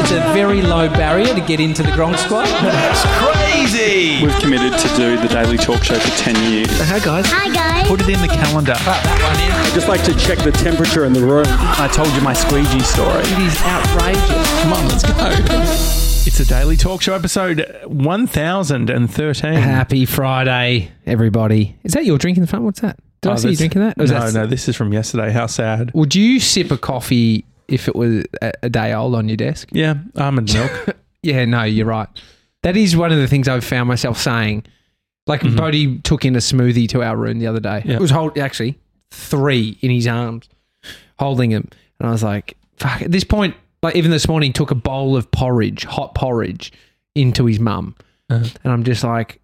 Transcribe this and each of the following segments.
It's a very low barrier to get into the Gronk Squad. That's crazy! We've committed to do the Daily Talk Show for 10 years. Hi guys. Hi guys. Put it in the calendar. that one in. Just like to check the temperature in the room. I told you my squeegee story. It is outrageous. Come on, let's go. It's a Daily Talk Show episode 1013. Happy Friday, everybody. Is that your drink in the front? What's that? Did I Oh, see you drinking that? Or No, that- no, this is from yesterday. How sad. Would you sip a coffee if it was a, a day old on your desk? Yeah, almond milk. Yeah, no, you're right. That is one of the things I've found myself saying. Like Bodie took in a smoothie to our room the other day. Yeah. It was hold actually three in his arms, holding him, and I was like, "Fuck!" At this point, like even this morning, took a bowl of porridge, hot porridge, into his mum, Uh-huh. and I'm just like,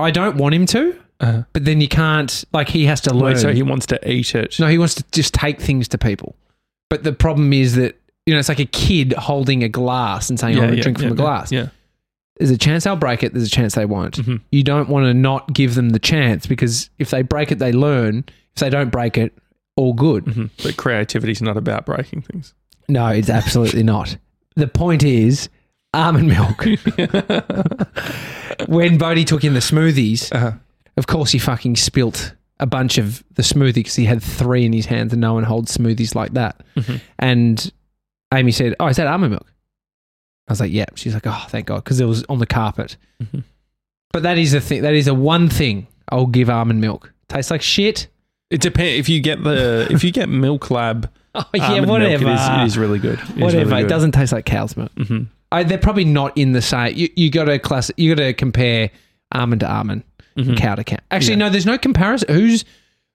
I don't want him to, Uh, but then you can't. Like he has to learn. wait, so he wants to eat it. No, he wants to just take things to people. But the problem is that, you know, it's like a kid holding a glass and saying, I want to drink from a glass. Yeah. There's a chance they'll break it, there's a chance they won't. Mhm. You don't want to not give them the chance because if they break it, they learn. If they don't break it, all good. Mhm. But creativity is not about breaking things. No, it's absolutely not. The point is almond milk. when Bodie took in the smoothies, Uh-huh. of course he fucking spilt a bunch of the smoothie because he had three in his hands and no one holds smoothies like that. Mhm. And Amy said, "Oh, is that almond milk?" I was like, "Yeah." She's like, "Oh, thank God," because it was on the carpet. Mhm. But that is a thing. That is a one thing I'll give almond milk. Tastes like shit. It depends if you get the if you get Milk Lab. Oh yeah, almond whatever. Milk, it, is, it is really good. It is whatever. Really it doesn't taste like cow's milk. Mhm. I, they're probably not in the same. You, you got to class. You got to compare almond to almond, Mhm. cow to cow. Actually, Yeah. no. There's no comparison. Who's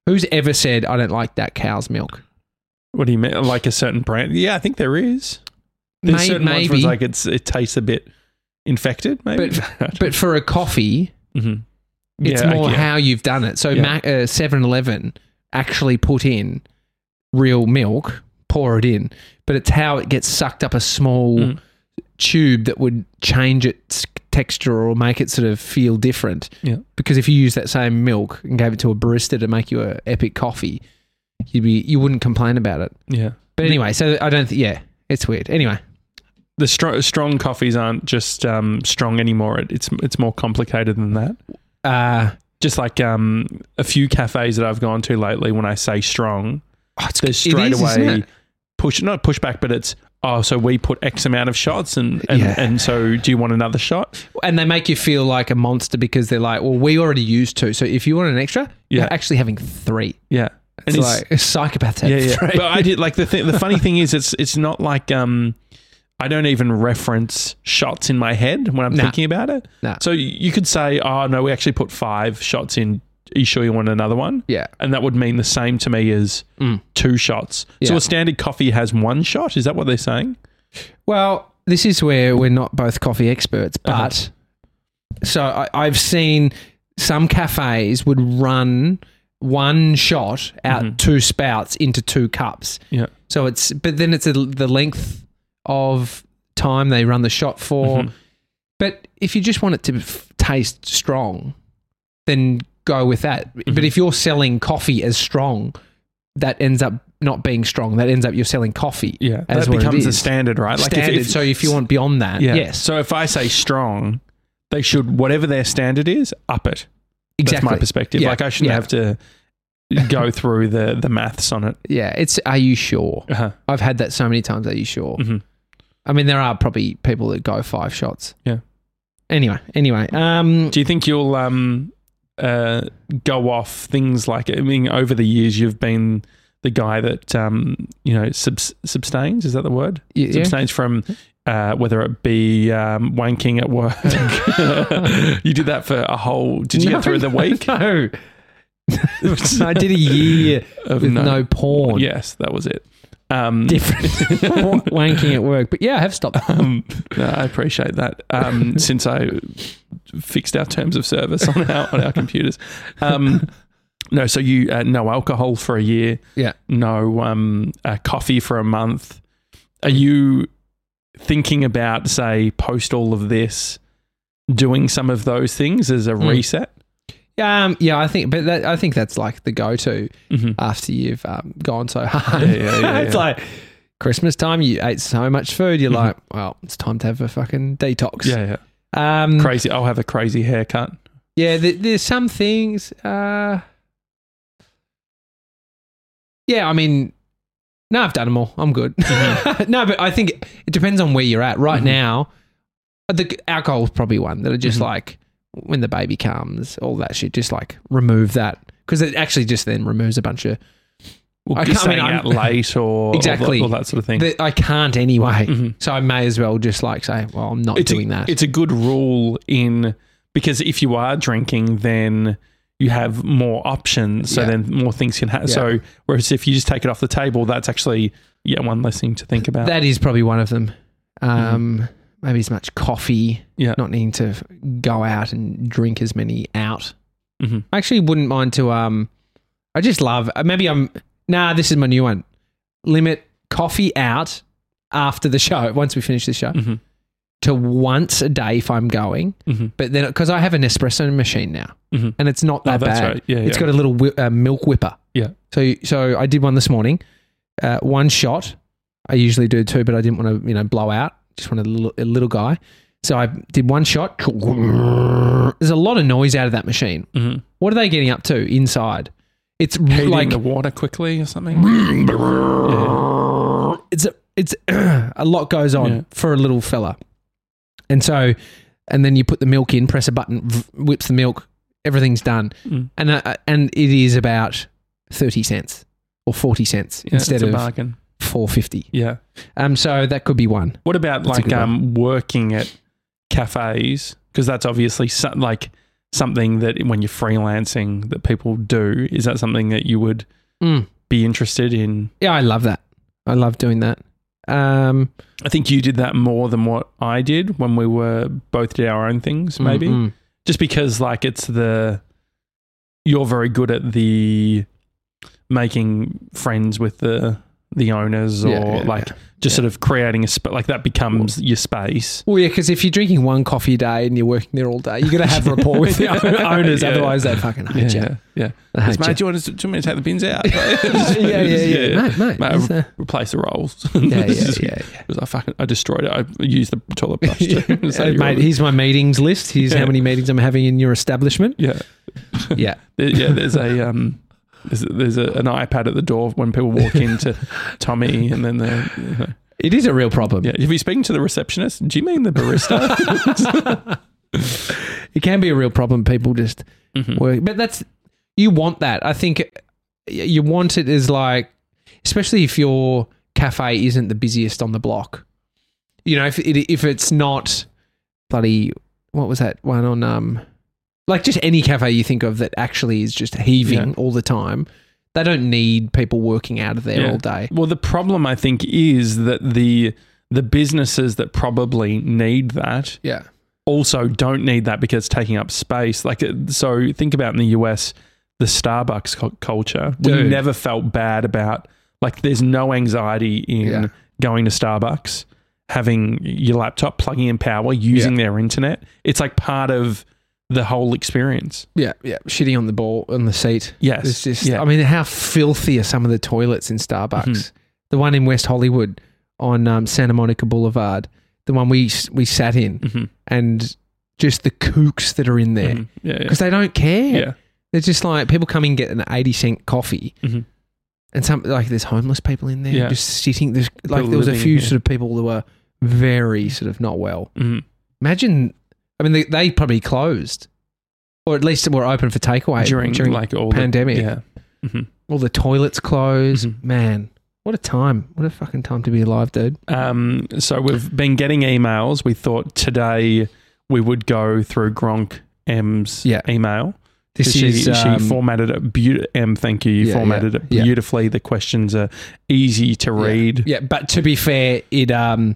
who's ever said I don't like that cow's milk? What do you mean? Like a certain brand? Yeah, I think there is. There's May- certain ones where maybe. it's like it's it tastes a bit infected, maybe. But for a coffee, Mhm. it's Yeah, more yeah. how you've done it. So Yeah. Mac, uh, 7-Eleven actually put in real milk, pour it in, but it's how it gets sucked up a small Mm. tube that would change its texture or make it sort of feel different. Yeah. Because if you use that same milk and gave it to a barista to make you a epic coffee, you'd be you wouldn't complain about it. yeah. But anyway, so I don't think yeah, it's weird. Anyway, The strong strong coffees aren't just um, strong anymore. It, it's it's more complicated than that. uh Just like um, a few cafes that I've gone to lately, when I say strong, oh, it's, there's straight is, away push not pushback, but it's oh, so we put X amount of shots, and and, Yeah. and so do you want another shot? and they make you feel like a monster because they're like, well, we already used two, so if you want an extra, Yeah. you're actually having three. Yeah, It's like a psychopath yeah, yeah. three. But I did like the thing. The funny thing is, it's it's not like um, I don't even reference shots in my head when I'm Nah. thinking about it. Nah. So you could say, oh no, we actually put five shots in. Are you sure you want another one? yeah, And that would mean the same to me as Mm. two shots. So Yeah. a standard coffee has one shot. Is that what they're saying? Well, this is where we're not both coffee experts, Uh-huh. but so I, I've seen some cafes would run one shot out Mhm. two spouts into two cups. Yeah. So it's, but then it's a, the length of time they run the shot for. Mhm. But if you just want it to f- taste strong, then go with that. Mm-hmm. But if you're selling coffee as strong, that ends up not being strong. That ends up you're selling coffee. Yeah, as that becomes is. standard, right? Standard. so if you want beyond that, yeah. yes, So if I say strong, they should whatever their standard is, up it. exactly. That's my perspective. Yeah, Like I shouldn't yeah. have to go through the the maths on it. Yeah, it's. Are you sure? Uh-huh. I've had that so many times. Are you sure? Mhm. I mean, there are probably people that go five shots. Yeah. Anyway, anyway, um, Do you think you'll um uh go off things like I mean over the years you've been the guy that um you know subs- substains is that the word yeah. substains from uh, whether it be um, wanking at work. you did that for a whole. Did you No, get through the week? No. I did a year Of with no, porn. Yes, that was it. Um, Different wanking at work. But yeah, I have stopped. um, no, I appreciate that. Um, since I fixed our terms of service on our on our computers. Um, no, so you uh, no alcohol for a year. Yeah. No um, uh, coffee for a month. Are you thinking about say post all of this, doing some of those things as a Mm. reset? Um, yeah, I think, but that, I think that's like the go-to Mhm. after you've um, gone so hard. Yeah, yeah, yeah, it's like Christmas time, you ate so much food. You're like, well, it's time to have a fucking detox. Yeah, Um, yeah. Crazy. I'll have a crazy haircut. Yeah, th- there's some things. Uh, yeah, I mean, no, I've done them all. I'm good. no, but I think it depends on where you're at. Right Mhm. now, the alcohol is probably one that are just Mhm. like when the baby comes, all that shit. Just like remove that because it actually just then removes a bunch of Well, I can't- I mean, staying I'm- out late or Exactly. all, that sort of thing. that I can't anyway. Mhm. So I may as well just like say, well, I'm not it's doing a, that. It's a good rule in because if you are drinking, then you have more options. So Yeah. then more things can happen. Yeah. So whereas if you just take it off the table, that's actually yeah one less thing to think about. That is probably one of them. Um, Maybe as much coffee. Mm-hmm. Yeah. Not needing to go out and drink as many out. Mhm. I actually wouldn't mind to. Um, I just love. uh, Maybe I'm. Nah, this is my new one. Limit coffee out after the show. Once we finish the show, Mhm. to once a day if I'm going. Mhm. But then because I have an espresso machine now, Mhm. and it's not Oh, that that's bad. right. Yeah, It's yeah. got a little whi- uh, milk whipper. Yeah. So so I did one this morning. Uh, one shot. I usually do two, but I didn't want to you know blow out. Just wanted a little, a little guy. So I did one shot. There's a lot of noise out of that machine. Mhm. What are they getting up to inside? It's Heating like the water quickly or something. it's a, it's a lot goes on Yeah. for a little fella. And so, and then you put the milk in, press a button, whips the milk, everything's done. Mm. And uh, and it is about 30 cents or 40 cents Yeah, instead of bargain. 450. Yeah. Um so that could be one. What about That's like um, working at cafes? Because that's obviously so, like something that when you're freelancing that people do. Is that something that you would Mm. be interested in? Yeah, I love that. I love doing that. Um I think you did that more than what I did when we were both did our own things, maybe. mm, mm. Just because like it's the you're very good at the making friends with the the owners or Yeah, yeah, like yeah. just sort of creating a sp- like that becomes your space. Well, yeah, because if you're drinking one coffee a day and you're working there all day, you got to have rapport with the owners. Otherwise, they fucking hate you. yeah, hate Mate, you. do you want to, do you want me to take the bins out? yeah, yeah, yeah, Mate, mate. Mate, uh, replace the rolls. yeah, yeah, yeah. yeah. Because I fucking I destroyed it. I used the toilet brush. too. So mate, here's my meetings list. Here's how many meetings I'm having in your establishment. yeah, Yeah. Yeah. There's a um, there's, there's a, an iPad at the door when people walk into Tommy, and then they. You know, It is a real problem. yeah, if you're speaking to the receptionist, do you mean the barista? It can be a real problem. People just Mhm. work. But that's, you want that. I think you want it as like, especially if your cafe isn't the busiest on the block. You know, if it, if it's not bloody, what was that one on, um, like just any cafe you think of that actually is just heaving Yeah. all the time. They don't need people working out of there Yeah. all day. Well, the problem I think is that the the businesses that probably need that Yeah. also don't need that because it's taking up space. Like, uh, so think about in the US, the Starbucks cu- culture. We never felt bad about, like, there's no anxiety in Yeah. going to Starbucks, having your laptop, plugging in power, using their internet. It's like part of the whole experience. Yeah. Yeah. Shitting on the ball, on the seat. Yes. It's just, yeah. I mean, how filthy are some of the toilets in Starbucks? Mhm. The one in West Hollywood on um, Santa Monica Boulevard, the one we we sat in, Mhm. and just the kooks that are in there Mhm. Yeah. Yeah. because they don't care. yeah. They're just like people come in and get an eighty cent coffee, Mhm. and some like there's homeless people in there Yeah. just sitting. There's like People there was a few sort of people that were very sort of not well. Mhm. Imagine, I mean, they, they probably closed, or at least were open for takeaway During, during like all the pandemic. The, yeah. Mhm. all the toilets closed. Mhm. Man, what a time! What a fucking time to be alive, dude. Um, so we've been getting emails. We thought today we would go through Gronk M's Yeah. email. This she, is um, she formatted it beautifully. M, thank you. You Yeah, formatted yeah, it beautifully. The questions are easy to read. Yeah, but to be fair, it um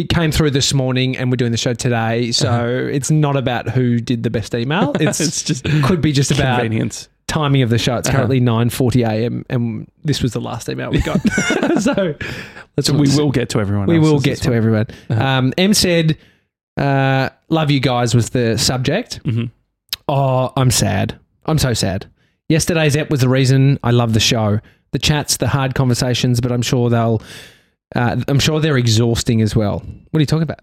it came through this morning, and we're doing the show today, so Uh-huh. it's not about who did the best email. It's, It's just could be just about convenience. timing of the show. It's Uh-huh. currently nine forty a.m. and this was the last email we got. so let's So we will get to everyone. we will get to well. everyone. Uh-huh. Um, M said, uh, "Love you guys" was the subject. Mhm. Oh, I'm sad. I'm so sad. Yesterday's ep was the reason I love the show. the chats, the hard conversations, but I'm sure they'll. Uh, I'm sure they're exhausting as well. What are you talking about?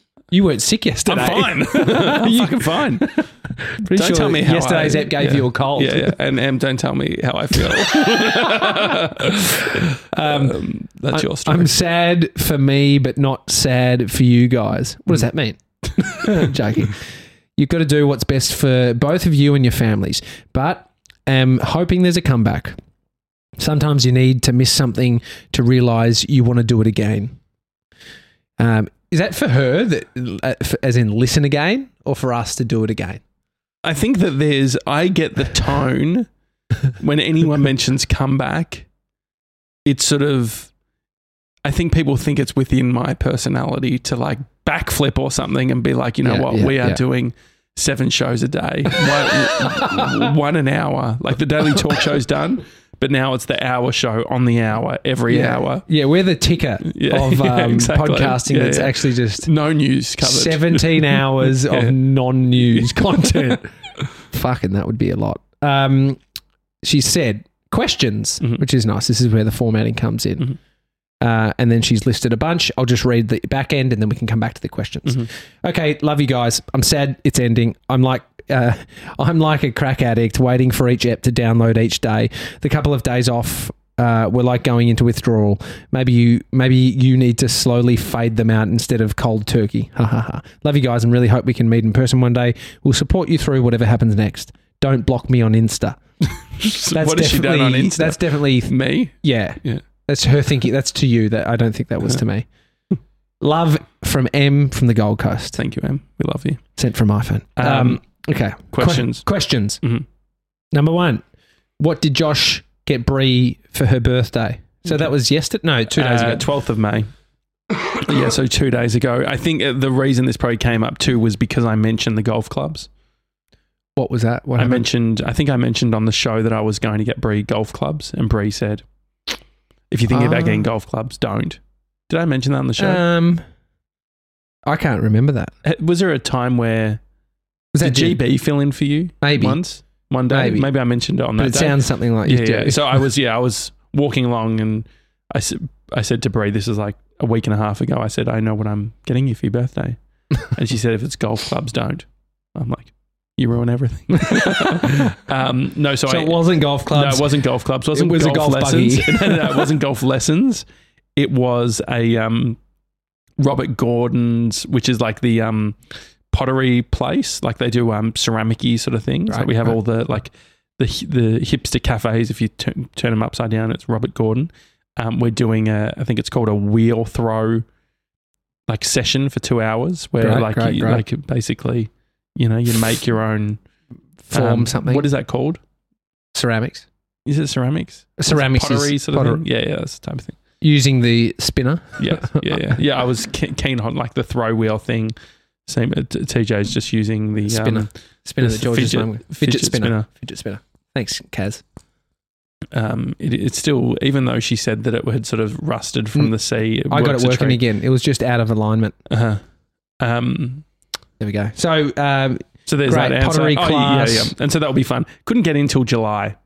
you weren't sick yesterday. I'm fine. I'm fucking fine. Pretty Don't sure tell me how yesterday's I- ep gave yeah. you a cold. Yeah, yeah. And Em, don't tell me how I feel. um, that's your story. I'm sad for me, but not sad for you guys. What does that mean? Joking. You've got to do what's best for both of you and your families, but am hoping there's a comeback. Sometimes you need to miss something to realize you want to do it again. Um, is that for her, that, uh, as in listen again, or for us to do it again? I think that there's, I get the tone when anyone mentions comeback. It's sort of, I think people think it's within my personality to like backflip or something and be like, you know Yeah, what, yeah, we are yeah. doing seven shows a day, one, one an hour. Like the daily talk show's done, but now it's the hour show on the hour, every yeah. hour. Yeah, we're the ticker Yeah, of um, yeah, exactly. podcasting that's actually just No news covered. 17 hours of non-news content. Fucking that would be a lot. Um, she said questions, Mhm. which is nice. This is where the formatting comes in. Mhm. Uh, and then she's listed a bunch. I'll just read the back end and then we can come back to the questions. Mhm. Okay, love you guys. I'm sad it's ending. I'm like uh, I'm like a crack addict waiting for each app to download each day. The couple of days off uh, were like going into withdrawal. Maybe you maybe you need to slowly fade them out instead of cold turkey. Ha ha ha. Love you guys and really hope we can meet in person one day. We'll support you through whatever happens next. Don't block me on Insta. what has she done on Insta? That's definitely me. yeah. Yeah. That's her thinking. That's to you. That I don't think that was to me. Love from M from the Gold Coast. Thank you, Em. We love you. Sent from iPhone. Um, Um, okay. questions. Que- questions. Mhm. Number one. What did Josh get Bree for her birthday? So that was yesterday. No, two days Uh, ago. 12th of May. yeah, so two days ago. I think uh, the reason this probably came up too was because I mentioned the golf clubs. What was that? What I happened? mentioned, I think I mentioned on the show that I was going to get Bree golf clubs, and Bree said, "If you're thinking Ah. about getting golf clubs, don't." Did I mention that on the show? Um, I can't remember that. Uh, was there a time where Was that did GB fill in for you Maybe. once, one day? Maybe. I mentioned it on But that it day. sounds something like yeah, you do. yeah. So I was, yeah, I was walking along, and I said, I said to Bree, this is like a week and a half ago. I said, I know what I'm getting you for your birthday, and she said, if it's golf clubs, don't. I'm like, you ruin everything. um, no, so, so I, it wasn't golf clubs. No, it wasn't golf clubs. It wasn't it was a golf, golf lessons. buggy. no, no, no, it wasn't golf lessons. It was a um, Robert Gordon's, which is like the um, pottery place. Like they do um, ceramic-y sort of things. Right, like we have right. all the like the the hipster cafes. If you turn turn them upside down, it's Robert Gordon. Um, we're doing a, I think it's called a wheel throw, like session for two hours, where Great, like great, you, great. like basically, you know, you make your own Form um, something. What is that called? ceramics? Is it ceramics? Ceramics pottery sort of potter- thing. Yeah, yeah, that's the type of thing. Using the spinner. Yeah, yeah, yeah. Yeah, I was keen on like the throw wheel thing. Same. uh, T- TJ's just using the Spinner. Um, Spinner the that George fidget- with. Fidget, fidget spinner. spinner. Fidget spinner. Thanks, Kaz. um, it, it's still, even though she said that it had sort of rusted from Mm. the sea. I got it working treat. again. It was just out of alignment. Uh-huh. Um, There we go. So um, so there's Great, that answer. pottery Oh, class. Yeah, yeah. And so that'll be fun. Couldn't get in till July,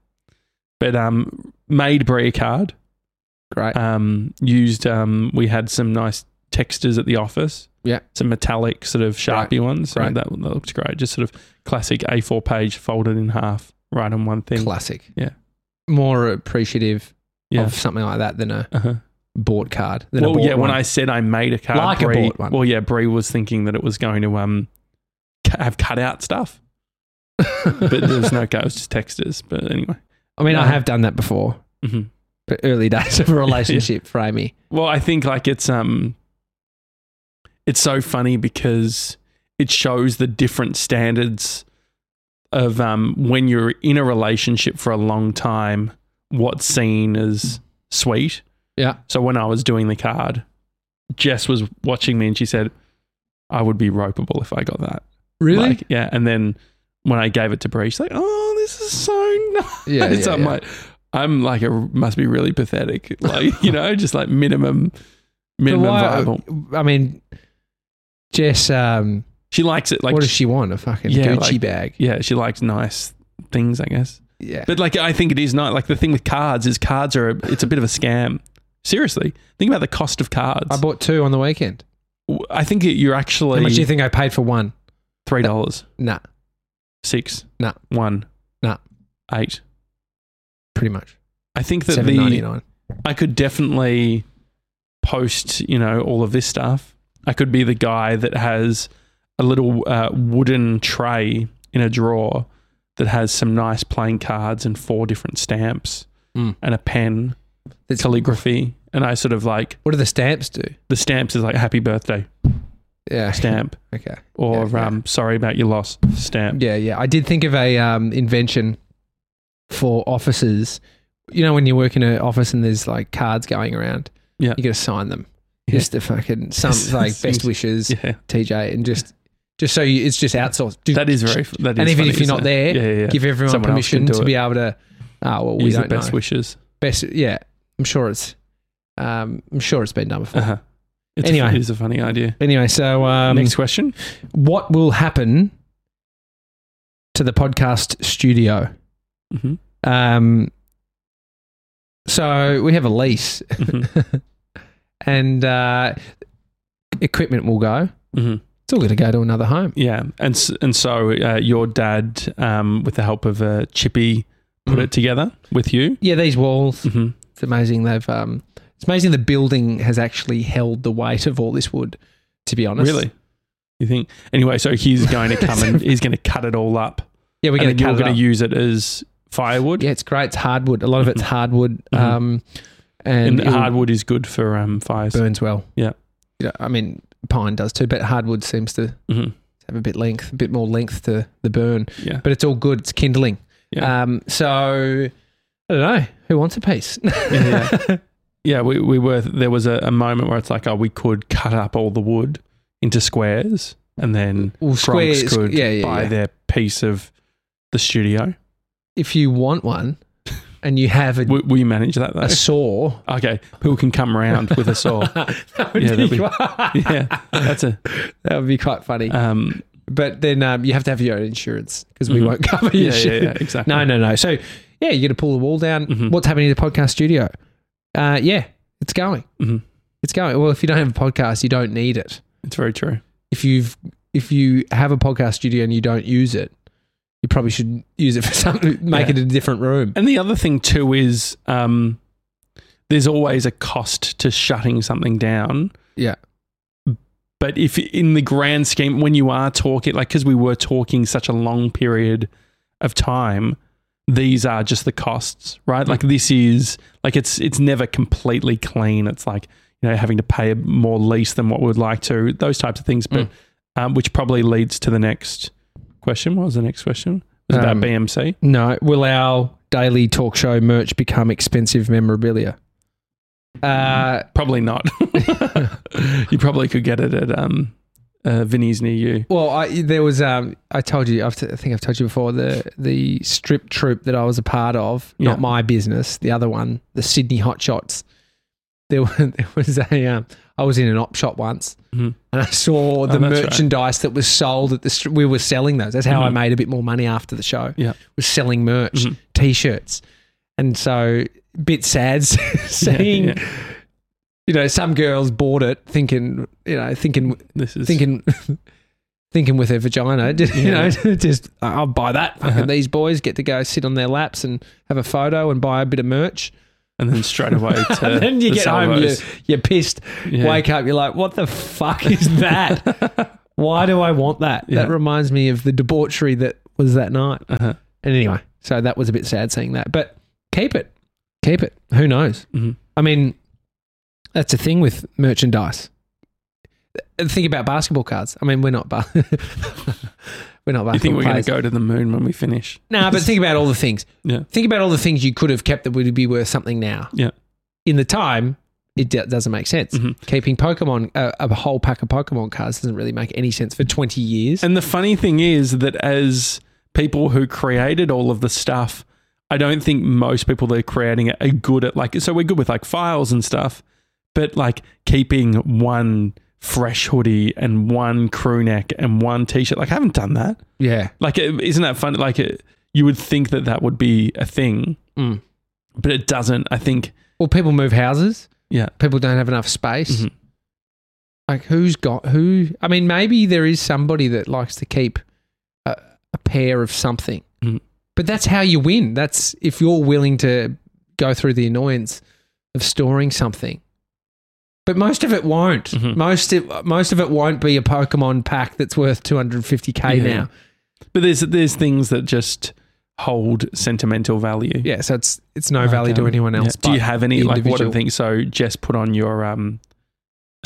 but um, made Bree a card. great. um, used um, we had some nice textures at the office Yeah. some metallic sort of sharpie ones Right. That, that looks great just sort of classic a4 page folded in half right on one thing Classic. Yeah. More appreciative yeah of something like that than a uh-huh. bought card. Than well yeah when i said i made a card Like a bought one. well yeah Bree was thinking that it was going to um have cut out stuff but there was no cut it was just textures but anyway I mean, I have done that before. hmm But early days of a relationship for Amy. Well, I think like it's um it's so funny because it shows the different standards of um when you're in a relationship for a long time, what's seen as sweet. Yeah. So when I was doing the card, Jess was watching me and she said, I would be ropeable if I got that. Really? Like, yeah. And then when I gave it to Bree, she's like, Oh, this is so nice. Yeah, yeah, I'm yeah. like, I'm like a must be really pathetic. Like, you know, just like minimum minimum viable. I mean, Jess, um, She likes it like what does she want? A fucking Yeah, Gucci like- bag. yeah, she likes nice things, I guess. yeah. But like, I think it is not like the thing with cards is cards are a, it's a bit of a scam. Seriously, think about the cost of cards. I bought two on the weekend. I think you're actually. How much do you think I paid for one? three dollars, Nah, six, Nah. one, Nah. eight. pretty much. I think that the. I could definitely post, you know, all of this stuff. I could be the guy that has a little uh, wooden tray in a drawer that has some nice playing cards and four different stamps Mm. and a pen, That's- calligraphy, and I sort of like What do the stamps do? the stamps is like happy birthday Yeah. stamp Okay. or Yeah, yeah. um sorry about your loss stamp. Yeah, yeah. I did think of a um, invention for offices. You know, when you work in an office and there's like cards going around, Yeah. you got to sign them. Just the fucking some like best wishes, Yeah, TJ, and just just so you, it's just outsourced. That is very. That is And even funny, if you're it? there, yeah, yeah, give everyone Someone permission to it. be able to. Oh well, we Use don't best know. wishes. Best, yeah. I'm sure it's. Um, I'm sure it's been done before. Uh-huh. It's Anyway. a, it is a funny idea. Anyway, so um, Next question. what will happen to the podcast studio? hmm Um, so we have a lease, Mhm. and uh, equipment will go. hmm It's all going to go to another home. Yeah, and and so uh, your dad, um, with the help of uh, Chippy, put Mhm. it together with you. Yeah, these walls. hmm It's amazing. They've. Um, it's amazing the building has actually held the weight of all this wood. To be honest, Really, you think? Anyway, so he's going to come and he's going to cut it all up. Yeah, we're going to you're going to use it as firewood. Yeah, it's great. It's hardwood. A lot of it's Mhm. hardwood. Mhm. Um, and and hardwood is good for um, fires. burns well. Yeah. Yeah, I mean pine does too, but hardwood seems to hmm have a bit length, a bit more length to the burn. Yeah, But it's all good. It's kindling. Yeah. Um, so I don't know who wants a piece. Yeah, yeah. We we were there was a, a moment where it's like, oh, we could cut up all the wood into squares, and then well, squares. could yeah, yeah, buy their piece of the studio. If you want one, and you have a, We, we manage that though. a saw, Okay, people can come around with a saw. that would Yeah, be, yeah, that's a that would be quite funny. um, but then um, you have to have your own insurance because we Mhm. won't cover your yeah, yeah, shit. yeah, exactly. No, no, no. So yeah, you got to pull the wall down. Mhm. What's happening to the podcast studio? Uh, yeah, it's going. Mhm. It's going. Well, if you don't have a podcast, you don't need it. it's very true. If you've if you have a podcast studio and you don't use it, you probably should use it for something. Make Yeah. it a different room. And the other thing too is um, there's always a cost to shutting something down. Yeah. But if in the grand scheme, when you are talking, like because we were talking such a long period of time, these are just the costs, right? Like this is like it's it's never completely clean. It's like you know having to pay more lease than what we would like to, those types of things. But um, which probably leads to the next question. What was the next question? It was Um, about BMC. No, will our daily talk show merch become expensive memorabilia? Uh, Probably not. you probably could get it at um, uh, Vinnies near you. Well, I, there was. Um, I told you. I've t- I think I've told you before. The the strip troupe that I was a part of, Yeah. not my business. The other one, the Sydney Hot Shots. There, were, there was a. Um, I was in an op shop once, Mhm. and I saw the Oh, that's right. merchandise that was sold at the. We were selling those. That's how I Mhm. made a bit more money after the show. Yeah. was selling merch, Mhm. t-shirts, and so bit sad seeing. Yeah, You know, some girls bought it thinking, you know, thinking This is thinking thinking with her vagina just, you know just i'll buy that fucking Uh-huh. these boys get to go sit on their laps and have a photo and buy a bit of merch and then straight away to and then you the get home you're, you're pissed. Yeah. wake up you're like what the fuck is that? Why do i want that? Yeah. that reminds me of the debauchery that was that night. Uh-huh. and anyway so that was a bit sad seeing that but keep it keep it. Who knows? Mhm. i mean that's the thing with merchandise. Think about basketball cards. I mean we're not we're not You think we're going to go to the moon when we finish? Nah, but think about all the things. Yeah. Think about all the things you could have kept that would be worth something now. Yeah. In the time, it do- doesn't make sense. Mhm. Keeping Pokemon, uh, a whole pack of Pokemon cards doesn't really make any sense for 20 years. And the funny thing is that as people who created all of the stuff, I don't think most people that are creating it are good at like. So we're good with like files and stuff, but like keeping one fresh hoodie and one crew neck and one t-shirt. Like I haven't done that. yeah. Like, isn't that fun? Like, it, you would think that that would be a thing, Mm. but it doesn't. I think, Well, people move houses. yeah, People don't have enough space. Mhm. Like who's got who? I mean, maybe there is somebody that likes to keep a, a pair of something, Mhm. but that's how you win. That's if you're willing to go through the annoyance of storing something. But most of it won't. Mhm. Most of, most of it won't be a Pokemon pack that's worth 250k Yeah. now. but there's there's things that just hold sentimental value. Yeah, so it's it's no Like, value to um, anyone yeah. else. Do you have any like what are individual. the things? So Jess put on your um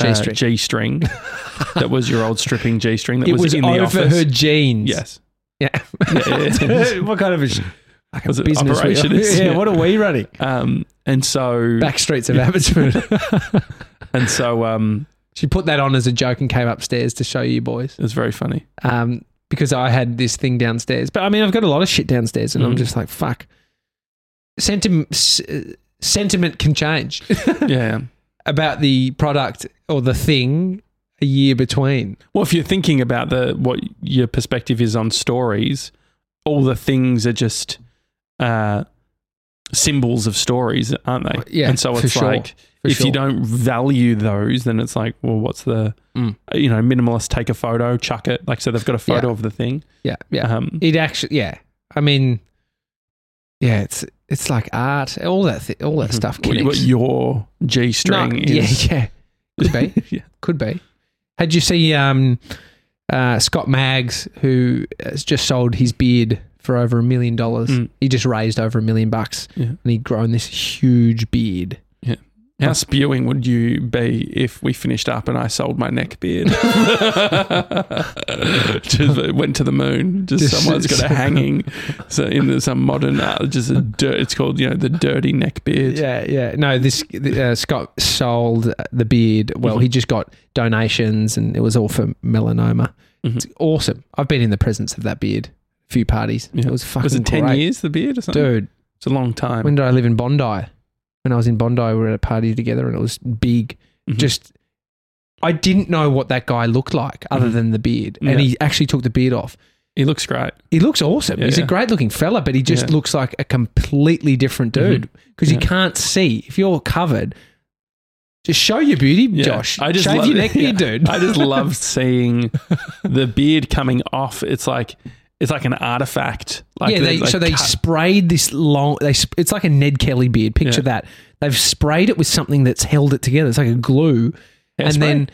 uh, G-string. G string. that was your old stripping G string. That it was, was in the over office. her jeans. Yes. Yeah. Yeah. what kind of a, like a Was it business? operationist? yeah. What are we running? Um, and so Back streets of Abbotsford. and so um, she put that on as a joke and came upstairs to show you boys. it was very funny. Um, because I had this thing downstairs. But I mean, I've got a lot of shit downstairs, and I'm Mm. just like, fuck. Sentiment, s- sentiment can change Yeah. about the product or the thing a year between. Well, if you're thinking about the what your perspective is on stories, all the things are just uh, symbols of stories, aren't they? Yeah, And so it's sure, like For if sure. you don't value those, then it's like, well, what's the Mm. you know minimalist? Take a photo, chuck it. Like so, they've got a photo Yeah. of the thing. yeah, yeah. Um, It actually, yeah. I mean, yeah, it's it's like art. All that, th- all that stuff what, what your G string No, is. Yeah, yeah, could be, Yeah. could be. Had you see um, uh, Scott Maggs, who has just sold his beard for over a million dollars? Mm. He just raised over a million bucks, Yeah. and he'd grown this huge beard. Yeah. How spewing would you be if we finished up and I sold my neck beard? just went to the moon. Just, Just- someone's got a hanging. So in some modern, uh, just a dirt. It's called you know the dirty neck beard. Yeah, yeah. No, this uh, Scott sold the beard. Well, he just got donations, and it was all for melanoma. Mhm. It's awesome. I've been in the presence of that beard. Few parties. Yeah. It was fucking Was it ten great. years the beard or something? dude. it's a long time. When did I live in Bondi? When I was in Bondi, we were at a party together, and it was big. Mhm. Just, I didn't know what that guy looked like other Mhm. than the beard, Yeah. and he actually took the beard off. he looks great. He looks awesome. Yeah, He's yeah. a great looking fella, but he just looks like a completely different dude because you Yeah. can't see if you're covered. Just show your beauty. Josh. I just shave love your neck beard, dude. I just love seeing the beard coming off. It's like it's like an artifact. Like yeah, they, like so they cut- sprayed this long. They sp- it's like a Ned Kelly beard. Picture Yeah. that. They've sprayed it with something that's held it together. It's like a glue, and then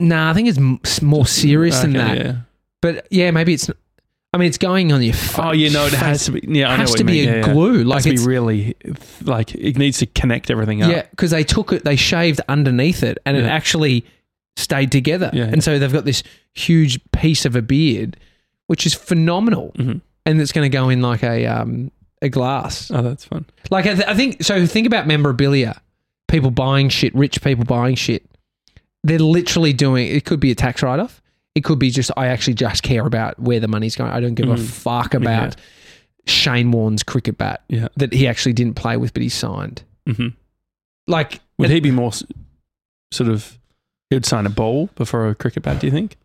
nah, I think it's more serious than that. yeah. But yeah, maybe it's. I mean, it's going on your. Fa- Oh, you know, it face. has to be. Yeah, I know has to be mean. a Yeah, yeah. glue. It Like has to it's be really like it needs to connect everything up. Yeah, because they took it, they shaved underneath it, and it actually stayed together. Yeah. And so they've got this huge piece of a beard, which is phenomenal, Mhm. and it's going to go in like a um a glass. Oh, that's fun. Like I, th- I think so. Think about memorabilia, people buying shit, rich people buying shit. They're literally doing. It could be a tax write off. It could be just I actually just care about where the money's going. I don't give a Mm. fuck about Shane Warne's cricket bat Yeah. that he actually didn't play with, but he signed. hmm Like Would he be more sort of? He would sign a ball before a cricket bat. Do you think?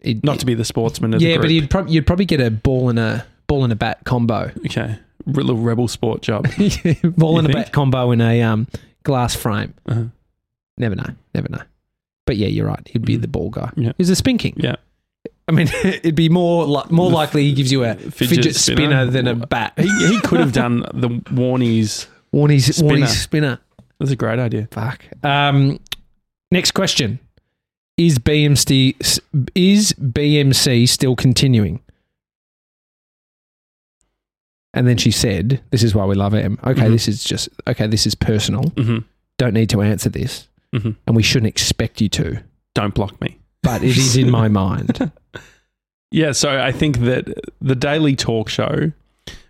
It- Not to be the sportsman of yeah, the but you'd, prob- you'd probably get a ball and a ball and a bat combo. okay, Re- little rebel sport job. ball You and a bat combo in a um, glass frame. Uh-huh. Never know. Never know. But yeah, you're right. He'd be Mm. the ball guy. Yeah. He's a spin king. Yeah. I mean, it'd be more li- more The likely he gives you a fidget, fidget spinner. spinner. than a bat. He, he could have done the Warnies. Warnie's Spinner. Warnie's spinner. That's a great idea. Fuck. Um, next question: Is BMC is BMC still continuing? And then she said, "This is why we love M." Okay, Mhm. this is just okay. This is personal. hmm Don't need to answer this, hmm and we shouldn't expect you to. Don't block me. But it is in my mind. Yeah, so I think that the Daily Talk Show,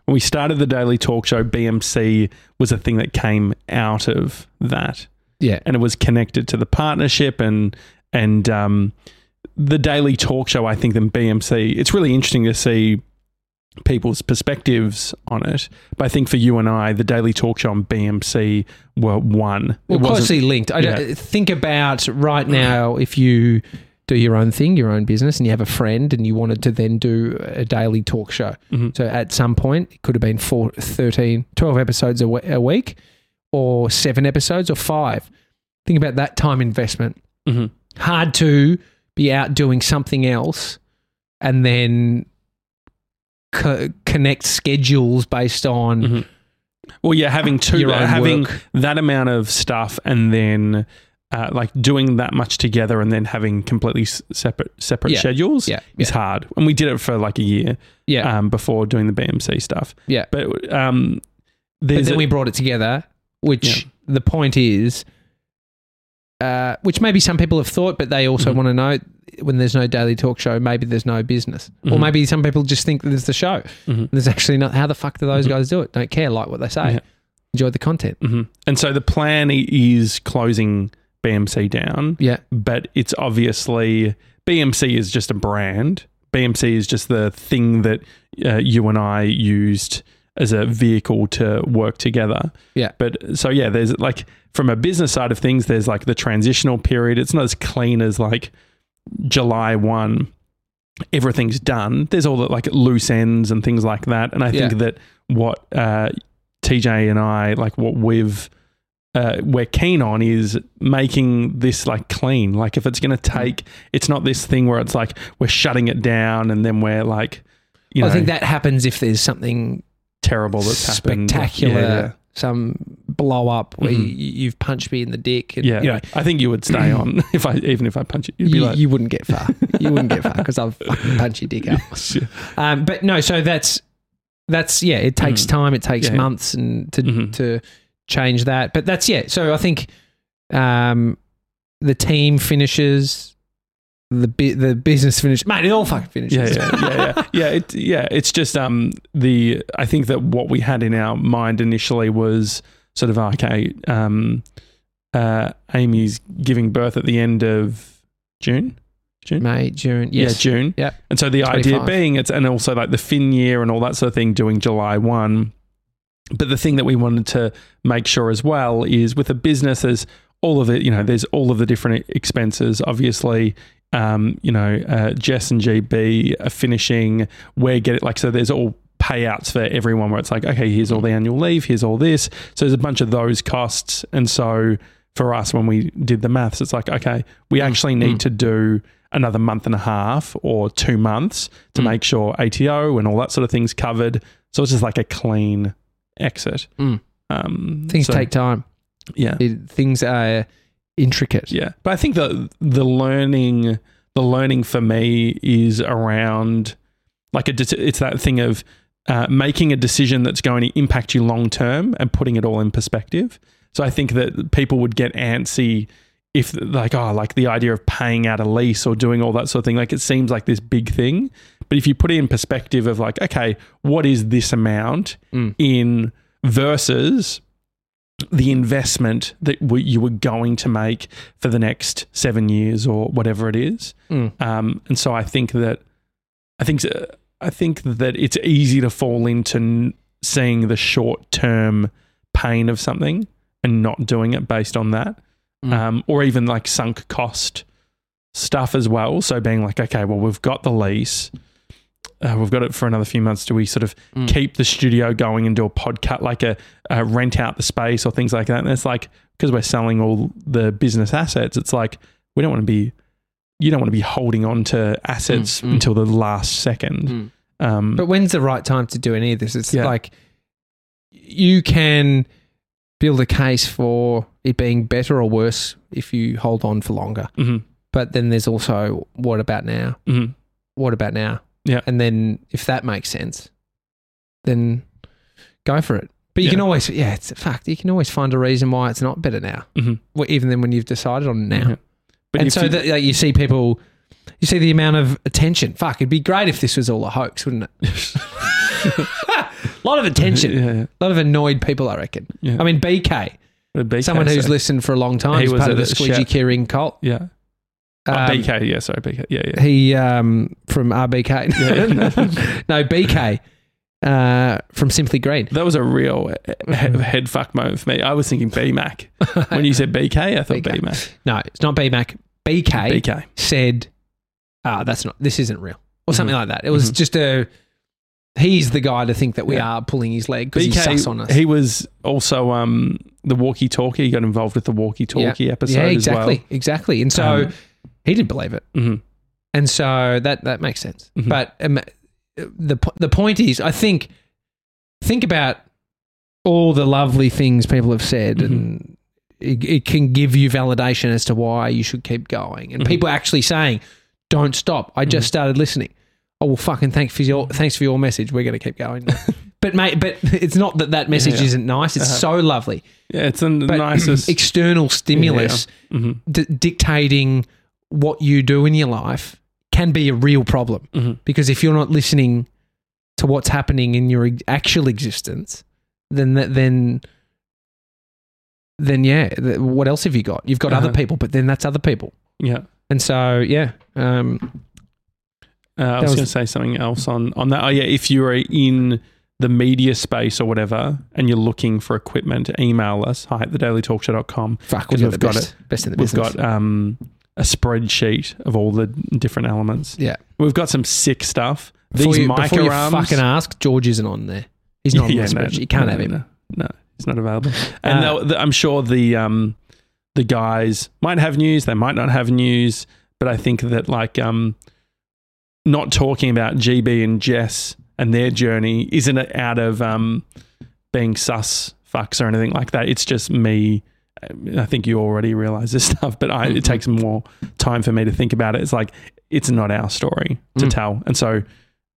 when we started the Daily Talk Show, BMC was a thing that came out of that, Yeah, and it was connected to the partnership and and um, the Daily Talk Show. I think than BMC. It's really interesting to see people's perspectives on it. But I think for you and I, the Daily Talk Show and BMC were one. well, closely linked. I don't, think about right now if you do your own thing, your own business, and you have a friend and you wanted to then do a daily talk show. Mhm. So at some point, it could have been four, 13, 12 episodes a, week or seven episodes or five. Think about that time investment. Mhm. Hard to be out doing something else and then co- connect schedules based on Mhm. Well, yeah, having two, own having work. that amount of stuff, and then uh, like doing that much together, and then having completely s- separate separate Yeah. schedules Yeah, is hard. And we did it for like a year Yeah. um, before doing the BMC stuff. Yeah. but um, but then a- we brought it together, which the point is, uh, which maybe some people have thought, but they also Mhm. want to know when there's no daily talk show, maybe there's no business. Or Mhm. maybe some people just think that there's the show. Mhm. There's actually not. How the fuck do those Mhm. guys do it? Don't care, like what they say. Yeah. Enjoy the content. Mhm. And so the plan is closing BMC down, Yeah. but it's obviously BMC is just a brand. BMC is just the thing that uh, you and I used as a vehicle to work together. Yeah. But so yeah, there's like from a business side of things, there's like the transitional period. It's not as clean as like July one. Everything's done. There's all the like loose ends and things like that. And I think Yeah. that what uh, TJ and I like what we've uh, we're keen on is making this like clean. Like if it's going to take, it's not this thing where it's like we're shutting it down and then we're like, you know, I think that happens if there's something terrible that's happened. spectacular, Yeah, some blow up where Mhm. you, you've punched me in the dick. And, yeah. You, know, I think you would stay on if I even if I punch you. You'd be you, like, you wouldn't get far. You wouldn't get far because I'll fucking punch your dick out. Um, but no, so that's that's yeah. It takes Mm. time. It takes Yeah. months and to Mhm. to change that. But that's yeah. So I think um, the team finishes. The bu- the business finished. Man, It all fucking finishes. yeah, yeah, yeah, yeah, yeah. It, yeah, it's just um the I think that what we had in our mind initially was sort of okay. Um, uh, Amy's giving birth at the end of June. June. May June. Yes. Yeah, June. Yeah. And so the idea being it's and also like the fin year and all that sort of thing doing July 1. But the thing that we wanted to make sure as well is with a business there's all of it, you know, there's all of the different expenses. Obviously, um, you know, uh, Jess and GB are finishing, we're getting like so there's all payouts for everyone where it's like, okay, here's all the annual leave, here's all this. So there's a bunch of those costs. And so for us when we did the maths, it's like, okay, we actually need Mm. to do another month and a half or two months to Mm. make sure ATO and all that sort of things covered. So it's just like a clean exit. Mm. Um, Things so- take time. yeah, It, things are intricate. yeah. But I think the the learning the learning for me is around like a it's that thing of uh, making a decision that's going to impact you long term and putting it all in perspective. So I think that people would get antsy if like oh like the idea of paying out a lease or doing all that sort of thing like it seems like this big thing but if you put it in perspective of like okay what is this amount Mm. in versus the investment that we, you were going to make for the next seven years or whatever it is Mm. um, and so I think that I think I think that it's easy to fall into n- seeing the short term pain of something and not doing it based on that, Mm. um, or even like sunk cost stuff as well. So being like, okay, well we've got the lease. Uh, we've got it for another few months. Do we sort of Mm. keep the studio going and do a podcast, like a, a rent out the space or things like that? And it's like because we're selling all the business assets, it's like we don't want to be you don't want to be holding on to assets Mm, mm. until the last second. Mm. Um, But when's the right time to do any of this? It's Yeah. like you can build a case for it being better or worse if you hold on for longer. mhm, But then there's also what about now? mhm. What about now? Yeah. And then if that makes sense, then go for it. But you Yeah. can always, yeah, it's a fact. You can always find a reason why it's not better now, Mhm. Well, even then when you've decided on it now. Yeah. But and so you- that like, you see people, you see the amount of attention. Fuck, it'd be great if this was all a hoax, wouldn't it? a lot of attention. yeah, yeah, A lot of annoyed people, I reckon. I mean, BK, BK, someone who's so- listened for a long time, He was part of the Squeegee. Keyring cult. yeah. Oh, Um, BK, yeah, sorry, BK, yeah, yeah. He um, from RBK. Yeah. no, BK uh, from Simply Green. That was a real he- head fuck moment for me. I was thinking BMAC. When you said BK, I thought BK. BMAC. No, it's not BMAC. BK, BK. said ah, that's not, this isn't real, or something Mhm. like that. It was Mhm. just a, he's the guy to think that we Yeah. are pulling his leg because he's sus on us. he was also um, the walkie-talkie. He got involved with the walkie-talkie episode yeah, exactly, exactly. And so Um, he didn't believe it. well. hmm And so that that makes sense. Mhm. But um, the the point is, I think think about all the lovely things people have said, and it, it can give you validation as to why you should keep going. And Mhm. people actually saying, "Don't stop." I just Mhm. started listening. Oh well, fucking thanks for your thanks for your message. We're going to keep going. but mate, but it's not that that message Yeah. isn't nice. It's Uh-huh. so lovely. Yeah, it's the But nicest. external stimulus hmm d- dictating what you do in your life can be a real problem hmm because if you're not listening to what's happening in your actual existence then that then then yeah what else have you got you've got other Uh-huh. people but then that's other people Yeah. and so yeah um Uh, I was, was- going to say something else on on that. Oh yeah, if you're in the media space or whatever, and you're looking for equipment, email us hi at thedailytalkshow.com. fuck we've, we've got got the best, best in the We've business got um, a spreadsheet of all the different elements. yeah We've got some sick stuff. before These you, before micro you fucking ask George isn't on there he's not Yeah, on the no, spreadsheet you can't no, have him No, no, he's not available. And Uh, the, I'm sure the um, the guys might have news. They might not have news. But I think that like um, not talking about GB and Jess and their journey isn't it out of um, being sus fucks or anything like that. It's just me. I think you already realize this stuff, but I, it takes more time for me to think about it. It's like it's not our story to Mm. tell, and so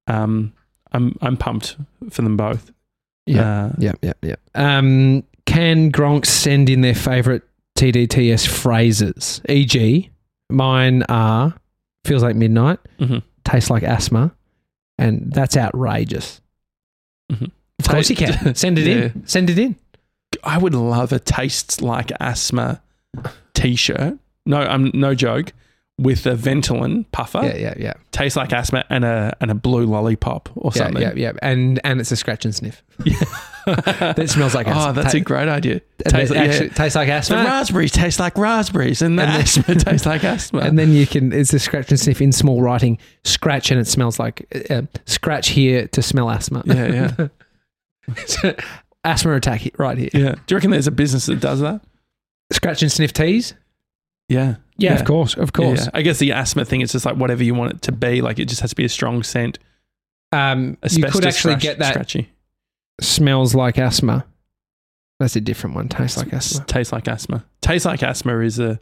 um, I'm I'm pumped for them both. yeah Uh, Yeah, yeah, yeah. Um, can Gronk send in their favorite TDTS phrases? E.g., mine are feels like midnight, mhm. tastes like asthma, and that's outrageous. Mhm. Of course you can. Send it in. Send it in. I would love a tastes like asthma t-shirt. No, I'm no joke. With a Ventolin puffer, Yeah, yeah, yeah. tastes like asthma, and a and a blue lollipop or Yeah, something. yeah, yeah. And and it's a scratch and sniff. That smells like asthma. oh, that's Ta- a great idea. Tastes like, actually tastes like The raspberries taste like raspberries, and the And asthma tastes like asthma. And then you can, it's a scratch and sniff in small writing, scratch and it smells like, uh, scratch here to smell asthma. yeah, yeah, asthma attack right here. yeah. Do you reckon there's a business that does that? Scratch and sniff teas? Yeah, Yeah, of course, of course. yeah. I guess the asthma thing is just like whatever you want it to be. Like it just has to be a strong scent. Um, you Asbestos could actually scratch- get that scratchy. smells like asthma. That's a different one. Tastes like asthma. Tastes like asthma. Tastes like asthma is a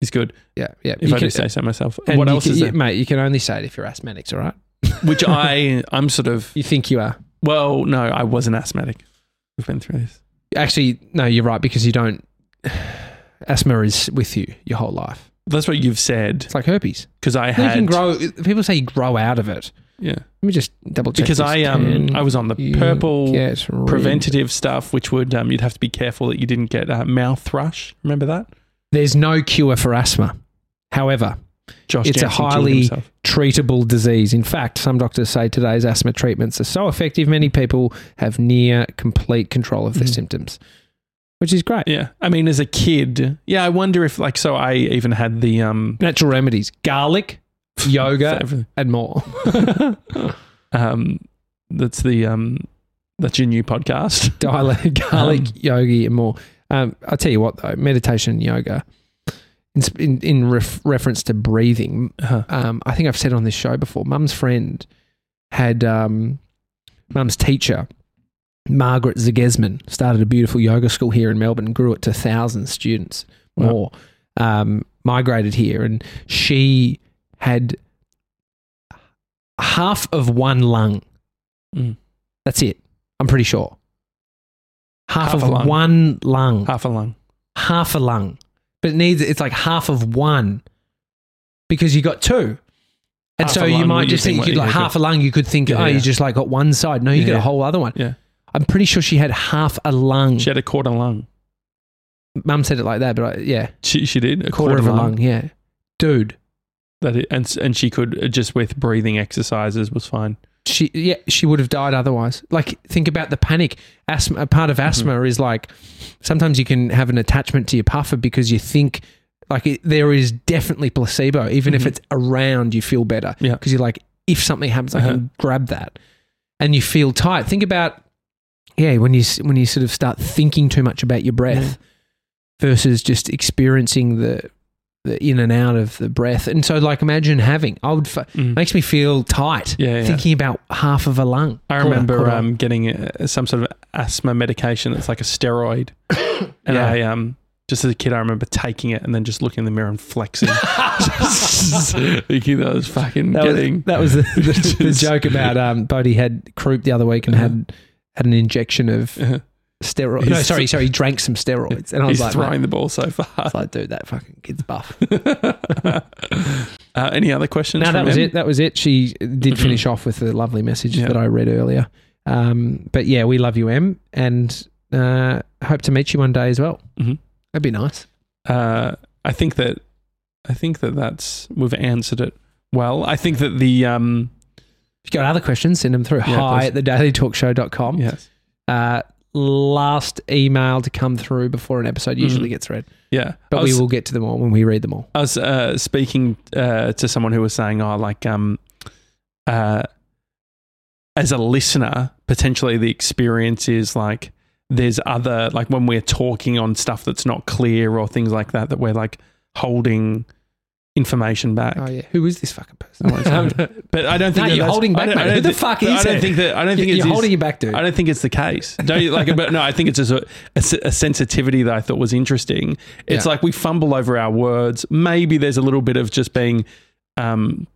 is good. Yeah, yeah. If You I can- do say so myself. and What you else can- is you- there? mate? You can only say it if you're asthmatics, all right? Which I I'm sort of You think you are? Well, no, I wasn't asthmatic. We've been through this. Actually, no, you're right because you don't. Asthma is with you your whole life. That's what you've said It's like herpes. because I you had can grow. People say you grow out of it. yeah Let me just double check. because. I um Can I was on the you purple get rid- preventative stuff, which would um you'd have to be careful that you didn't get uh, mouth thrush. Remember that? There's no cure for asthma. However, Josh It's a highly- treatable disease. In fact, some doctors say today's asthma treatments are so effective, many people have near complete control of their Mhm. symptoms, which is great. Yeah, I mean, as a kid, yeah, I wonder if like so. I even had the um Natural remedies, garlic, yoga, and more. um that's the um that's your new podcast. Dialect, garlic, Um, yogi, and more. Um, I'll tell you what, though, meditation and yoga, in, in, in ref, reference to breathing, Uh-huh. um, I think I've said on this show before, mum's friend had um, mum's teacher, Margaret Zagesman, started a beautiful yoga school here in Melbourne and grew it to thousands students Wow. more, um, migrated here. And she had half of one lung. Mm. That's it. I'm pretty sure. Half, Half of lung. one lung. Half a lung. Half a lung. But it needs it's like half of one because you got two. And Half so you might do you just think, think, you what- like half a lung, you could think, Yeah, oh, you just like got one side. No, you Yeah, get a whole other one. Yeah. I'm pretty sure she had half a lung. She had a quarter lung. Mum said it like that, but I, yeah, She she did a quarter, of a lung. Yeah, dude. That it, and and she could uh, just with breathing exercises was fine. She yeah, she would have died otherwise. Like think about the panic. Asthma. A part of Mm-hmm. asthma is like sometimes you can have an attachment to your puffer because you think Like it, there is definitely placebo. Even if Mhm. it's around, you feel better. Yeah. Because you're like, if something happens, I Uh-huh. can grab that, and you feel tight. Think about, yeah, when you when you sort of start thinking too much about your breath versus just experiencing the the in and out of the breath. And so, like, imagine having. I would f- Mm. makes me feel tight. Yeah, yeah. Thinking about half of a lung. I remember um, getting uh some sort of asthma medication that's like a steroid, and Yeah. I um just as a kid I remember taking it and then just looking in the mirror and flexing, thinking that I was fucking That was, getting. that was the, the, the joke about um, Bodie had croup the other week and had had an injection of Uh-huh. Steroids. No, sorry, sorry, he drank some steroids, and I was He's like, throwing the ball so far. I was like, dude, that fucking kid's buff. uh, any other questions? no, that was Em? it. That was it. She did finish off with the lovely message Yeah. that I read earlier. Um, but yeah, we love you, Em, and uh, hope to meet you one day as well. Mhm. That'd be nice. Uh, I think that I think that that's we've answered it well. I think that the um If you got other questions, send them through. Yeah, Hi please. at the dailytalkshow.com. yes Uh, last email to come through before an episode usually Mhm. gets read. yeah. But I we will get to them all when we read them all. I was uh, speaking uh, to someone who was saying, "Oh, like um, uh, as a listener, potentially the experience is like there's other like when we're talking on stuff that's not clear or things like that that we're like holding information back." Oh yeah, who is this fucking person? I But I don't think No, that you're holding back, mate. Who the fuck I don't it? think that. I don't think You're it's his- holding it back, dude. I don't think it's the case. Don't you like? But no, I think it's just a, a a sensitivity that I thought was interesting. It's Yeah. like we fumble over our words. Maybe there's a little bit of just being. Um,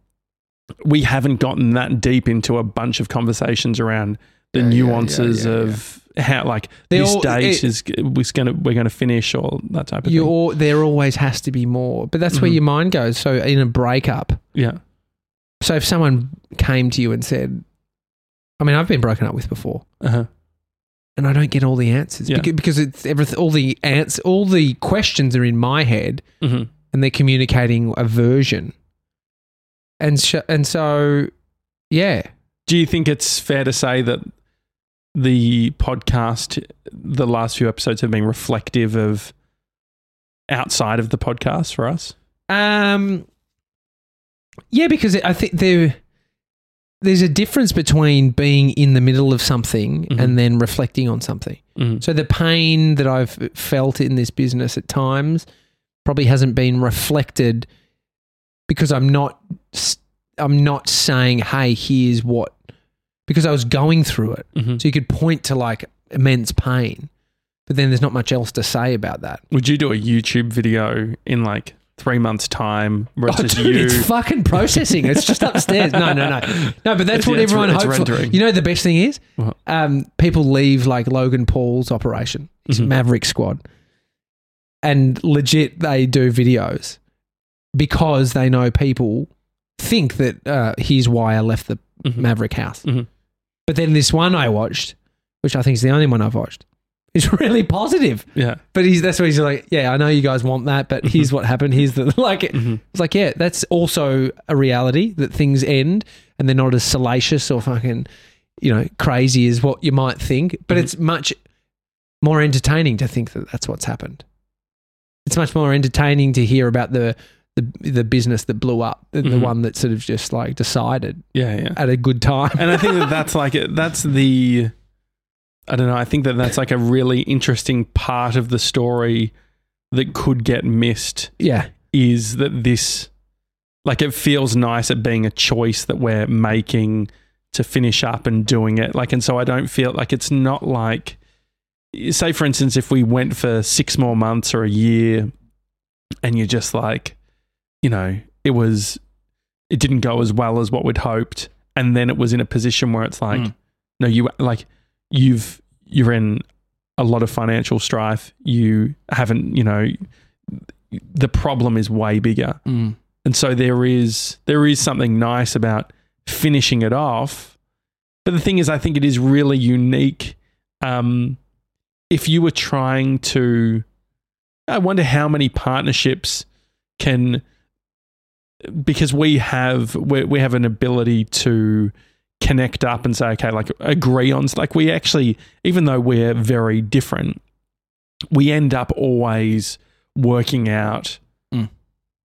we haven't gotten that deep into a bunch of conversations around the Yeah, nuances yeah. of how, like They this all- date it- is was gonna we're gonna finish or that type of You thing. all, there always has to be more, but that's where Mhm. your mind goes. So in a breakup, Yeah, so if someone came to you and said, I mean, I've been broken up with before, uh-huh. and I don't get all the answers Yeah. because, it's everything. All the answers, all the questions are in my head, hmm and they're communicating a version. And sh- and so, yeah, Do you think it's fair to say that the podcast, the last few episodes have been reflective of outside of the podcast for us? Um, yeah, because I think there there's a difference between being in the middle of something Mhm. and then reflecting on something. Mm. So the pain that I've felt in this business at times probably hasn't been reflected because I'm not I'm not saying, "Hey, here's what," because I was going through it. Mhm. So you could point to like immense pain, but then there's not much else to say about that. Would you do a YouTube video in like three months' time where it's Oh, just dude, you? it's fucking processing. It's just upstairs. No, no, no, no. But that's It's- what it's- everyone hopes for. You know, the best thing is, um, people leave like Logan Paul's operation, his Mhm. Maverick Squad, and legit they do videos because they know people think that uh, here's why I left the Mhm. Maverick house. Mhm. But then this one I watched, which I think is the only one I've watched, is really positive. Yeah. But he's that's what he's like. Yeah, I know you guys want that, but here's what happened. Here's the like. Mhm. It's like, yeah, that's also a reality that things end and they're not as salacious or fucking, you know, crazy as what you might think. But Mhm. it's much more entertaining to think that that's what's happened. It's much more entertaining to hear about the the, the business that blew up the Mhm. one that sort of just like decided Yeah. Yeah. at a good time. and I think that that's like that's the I don't know. I think that that's like a really interesting part of the story that could get missed yeah, is that this like it feels nice at being a choice that we're making to finish up and doing it like and so I don't feel like it's not like say for instance if we went for 6 more months or a year and you're just like you know it was it didn't go as well as what we'd hoped. And then it was in a position where it's like Mm. no you like you've you're in a lot of financial strife. You haven't you know the problem is way bigger. Mm. and so there is there is something nice about finishing it off. But the thing is i think it is really unique. Um, if you were trying to i wonder how many partnerships can because we have we, we have an ability to connect up and say okay like agree on like we actually even though we're very different we end up always working out Mm.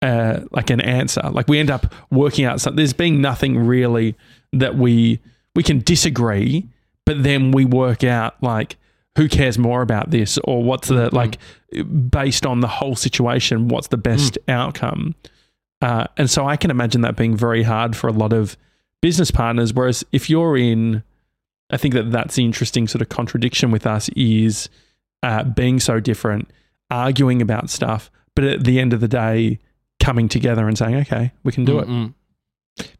uh, like an answer. Like we end up working out something. There's been nothing really that we we can disagree, but then we work out like who cares more about this or what's the like based on the whole situation, what's the best outcome. Uh, and so I can imagine that being very hard for a lot of business partners. Whereas if you're in, I think that that's the interesting sort of contradiction with us is uh, being so different, arguing about stuff, but at the end of the day, coming together and saying, okay, we can do it. Mm-mm.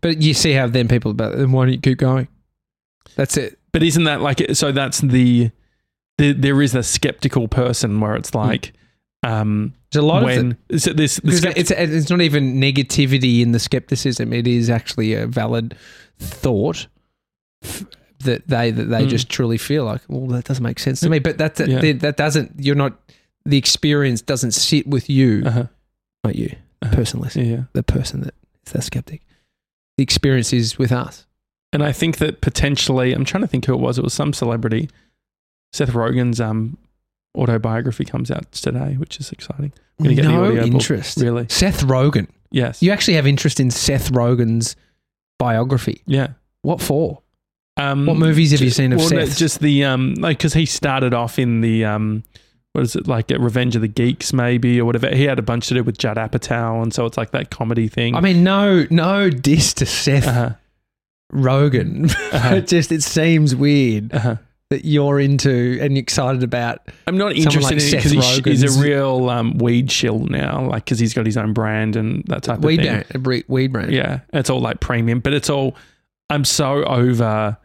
But you see how then people about then why don't you keep going? That's it. But isn't that like so? That's the, the there is a skeptical person where it's like, um, There's a lot of when so this the it's it's not even negativity in the skepticism. It is actually a valid thought f- that they that they Mm. just truly feel like, well, that doesn't make sense to me. But that that, Yeah. that doesn't. You're not. The experience doesn't sit with you, uh-huh, not you, the Uh-huh. person listening, yeah. the person that is the skeptic. The experience is with us. And I think that potentially, I'm trying to think who it was. It was some celebrity. Seth Rogen's um, autobiography comes out today, which is exciting. I'm gonna get no audiobook. interest. Really? Seth Rogen. Yes. You actually have interest in Seth Rogen's biography. Yeah. What for? Um, What movies have you seen of well, no, just the um, like because he started off in the um, what is it like Revenge of the Geeks maybe or whatever. He had a bunch to do with Judd Apatow, and so it's like that comedy thing. I mean, no, no diss to Seth uh-huh, Rogen. Uh-huh. it just it seems weird uh-huh. That you're into and excited about. I'm not interested like in it because he's, he's a real um, weed shill now, like because he's got his own brand and that type Weed of thing. brand, weed brand. Yeah, it's all like premium, but it's all. I'm so over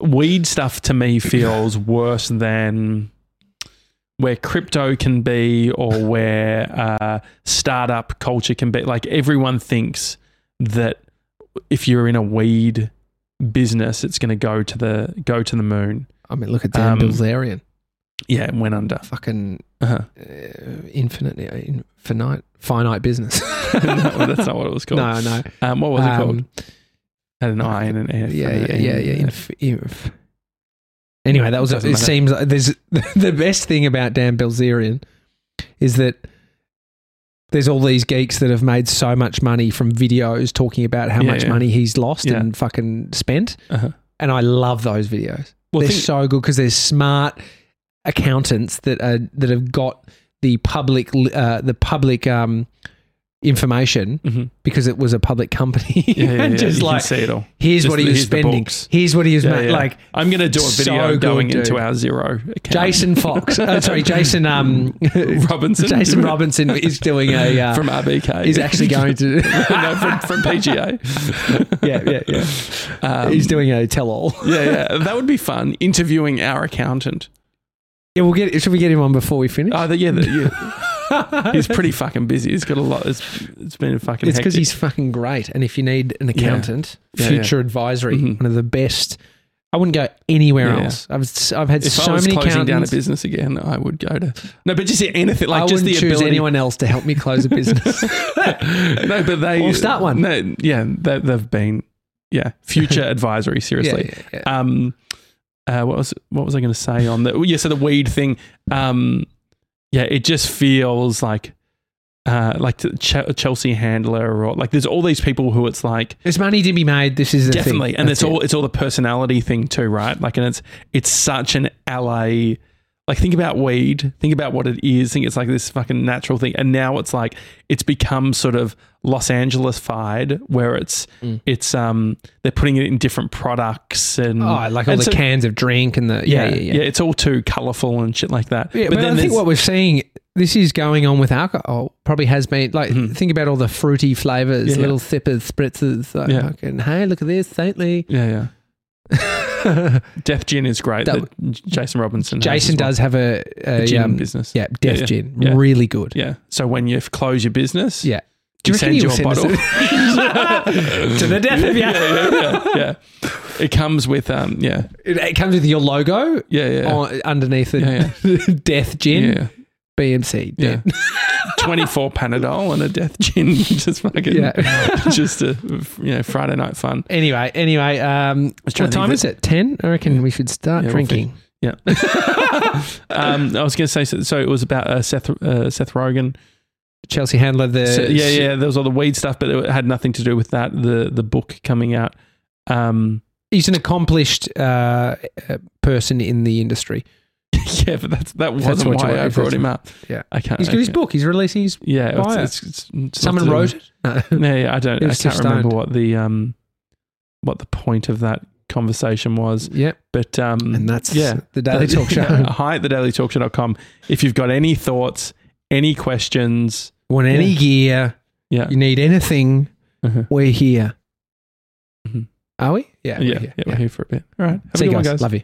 weed stuff. To me, feels worse than where crypto can be, or where uh, startup culture can be. Like everyone thinks that if you're in a weed business, it's going to go to the go to the moon. I mean, look at Dan Um, Bilzerian. Yeah, went under. Fucking Uh-huh. uh, infinite, infinite, finite business. no, that's not what it was called. No, no. Um, what was it Um, called? Had an I and an F. Yeah, yeah, yeah, yeah. Inf- inf- Anyway, that was. It seems like there's the best thing about Dan Bilzerian is that there's all these geeks that have made so much money from videos talking about how Yeah, much yeah. money he's lost Yeah. and fucking spent, Uh-huh. and I love those videos. Well, they're think- so good because they're smart accountants that are that have got the public uh, the public um, information Mhm. because it was a public company. Yeah, yeah, and just like see it all. here's Just what he was here's spending. Here's what he was Yeah, ma- like. I'm going to do a so video good, going into dude. our Xero account. Jason Fox, uh, sorry, Jason um, Robinson. Jason Robinson is doing a uh, from RBK. He's actually going to no, from, from PGA. yeah yeah yeah. Um, He's doing a tell all. yeah, yeah. That would be fun. Interviewing our accountant. Yeah, we'll get. Should we get him on before we finish? Oh, the, yeah, the, yeah. He's pretty fucking busy. He's got a lot. It's, it's been a fucking. It's because he's fucking great. And if you need an accountant, Yeah, yeah. future advisory, Mhm. one of the best. I wouldn't go anywhere Yeah. else. I've I've had If so I was many closing down a business again, I would go to no, but just anything like I just the choose ability. anyone else to help me close a business. no, but they Or start one. No, yeah, they, they've been yeah future advisory. Seriously, Yeah, yeah, yeah. um, uh, what was what was I going to say on the? Yeah, so the weed thing. Um, yeah, it just feels like. Uh, like Ch- Chelsea Handler, or like there's all these people who it's like There's money to be made. This is the thing. definitely, and That's it's it. all it's all the personality thing too, right? Like, and it's it's such an LA. Like, think about weed. Think about what it is. Think it's like this fucking natural thing, and now it's like it's become sort of Los Angeles fied, where it's Mm. it's um they're putting it in different products and Oh, like all and the so- cans of drink and the yeah, yeah, yeah. It's all too colorful and shit like that. Yeah, but, then I think what we're seeing, this is going on with alcohol. Probably has been like Mhm. think about all the fruity flavors, Yeah, yeah. little sippers, spritzers. Like, Yeah. fucking, hey, look at this, saintly. yeah, yeah. Death Gin is great. That- Jason Robinson. Jason as well. does have a, a a gin um, business. yeah, Death yeah, Gin, yeah. really good. Yeah. So when you close your business, Yeah. you reckon send you a send bottle to the death of you? Yeah, yeah, yeah, yeah. It comes with um, yeah, It, it comes with your logo yeah, yeah, on, underneath the Yeah, Death Gin, yeah, BMC. yeah. Twenty four Panadol and a death gin, just fucking, Yeah. just a you know Friday night fun. Anyway, anyway, um, what time is it? Ten. I reckon we should start Yeah, we'll drinking. Yeah. um, I was going to say so, so. It was about uh, Seth uh, Seth Rogen. Chelsea Handler. The So, yeah, yeah. There was all the weed stuff, but it had nothing to do with that. The the book coming out. Um, He's an accomplished uh, uh, person in the industry. yeah, but that's that wasn't what you why I brought him up. Yeah. I can't. He's got his book. He's releasing his. Yeah, it's, bio. it's, it's, it's Someone wrote it. No. No, yeah, I don't. I can't remember stoned. what the um, what the point of that conversation was. Yep. But um, And that's yeah, the Daily Talk Show. Hi at thedailytalkshow.com. If you've got any thoughts, any questions, Want any Yeah. gear? yeah, You need anything? uh-huh. We're here. Mhm. Are we? Yeah. yeah, we're here. yeah, we're here for a bit. All right, have See a you good one, guys. guys. Love you.